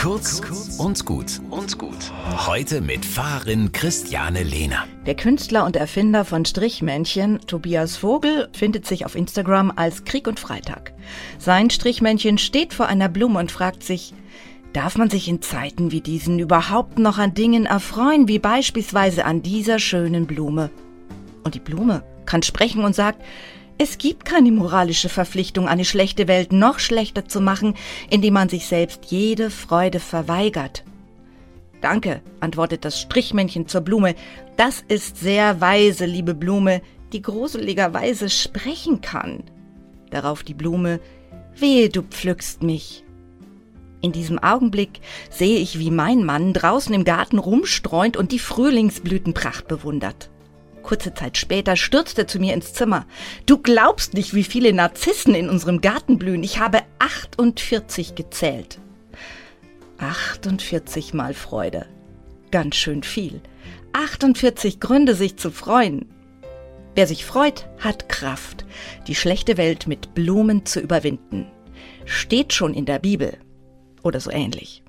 Kurz und gut und gut. Heute mit Fahrerin Christiane Lehner. Der Künstler und Erfinder von Strichmännchen, Tobias Vogel, findet sich auf Instagram als Krieg und Freitag. Sein Strichmännchen steht vor einer Blume und fragt sich, Darf man sich in Zeiten wie diesen überhaupt noch an Dingen erfreuen, wie beispielsweise an dieser schönen Blume? Und die Blume kann sprechen und sagt, es gibt keine moralische Verpflichtung, eine schlechte Welt noch schlechter zu machen, indem man sich selbst jede Freude verweigert. Danke, antwortet das Strichmännchen zur Blume. Das ist sehr weise, liebe Blume, die gruseligerweise sprechen kann. Darauf die Blume, wehe, du pflückst mich. In diesem Augenblick sehe ich, wie mein Mann draußen im Garten rumstreunt und die Frühlingsblütenpracht bewundert. Kurze Zeit später stürzt er zu mir ins Zimmer. Du glaubst nicht, wie viele Narzissen in unserem Garten blühen. Ich habe 48 gezählt. 48 mal Freude. Ganz schön viel. 48 Gründe, sich zu freuen. Wer sich freut, hat Kraft, die schlechte Welt mit Blumen zu überwinden. Steht schon in der Bibel oder so ähnlich.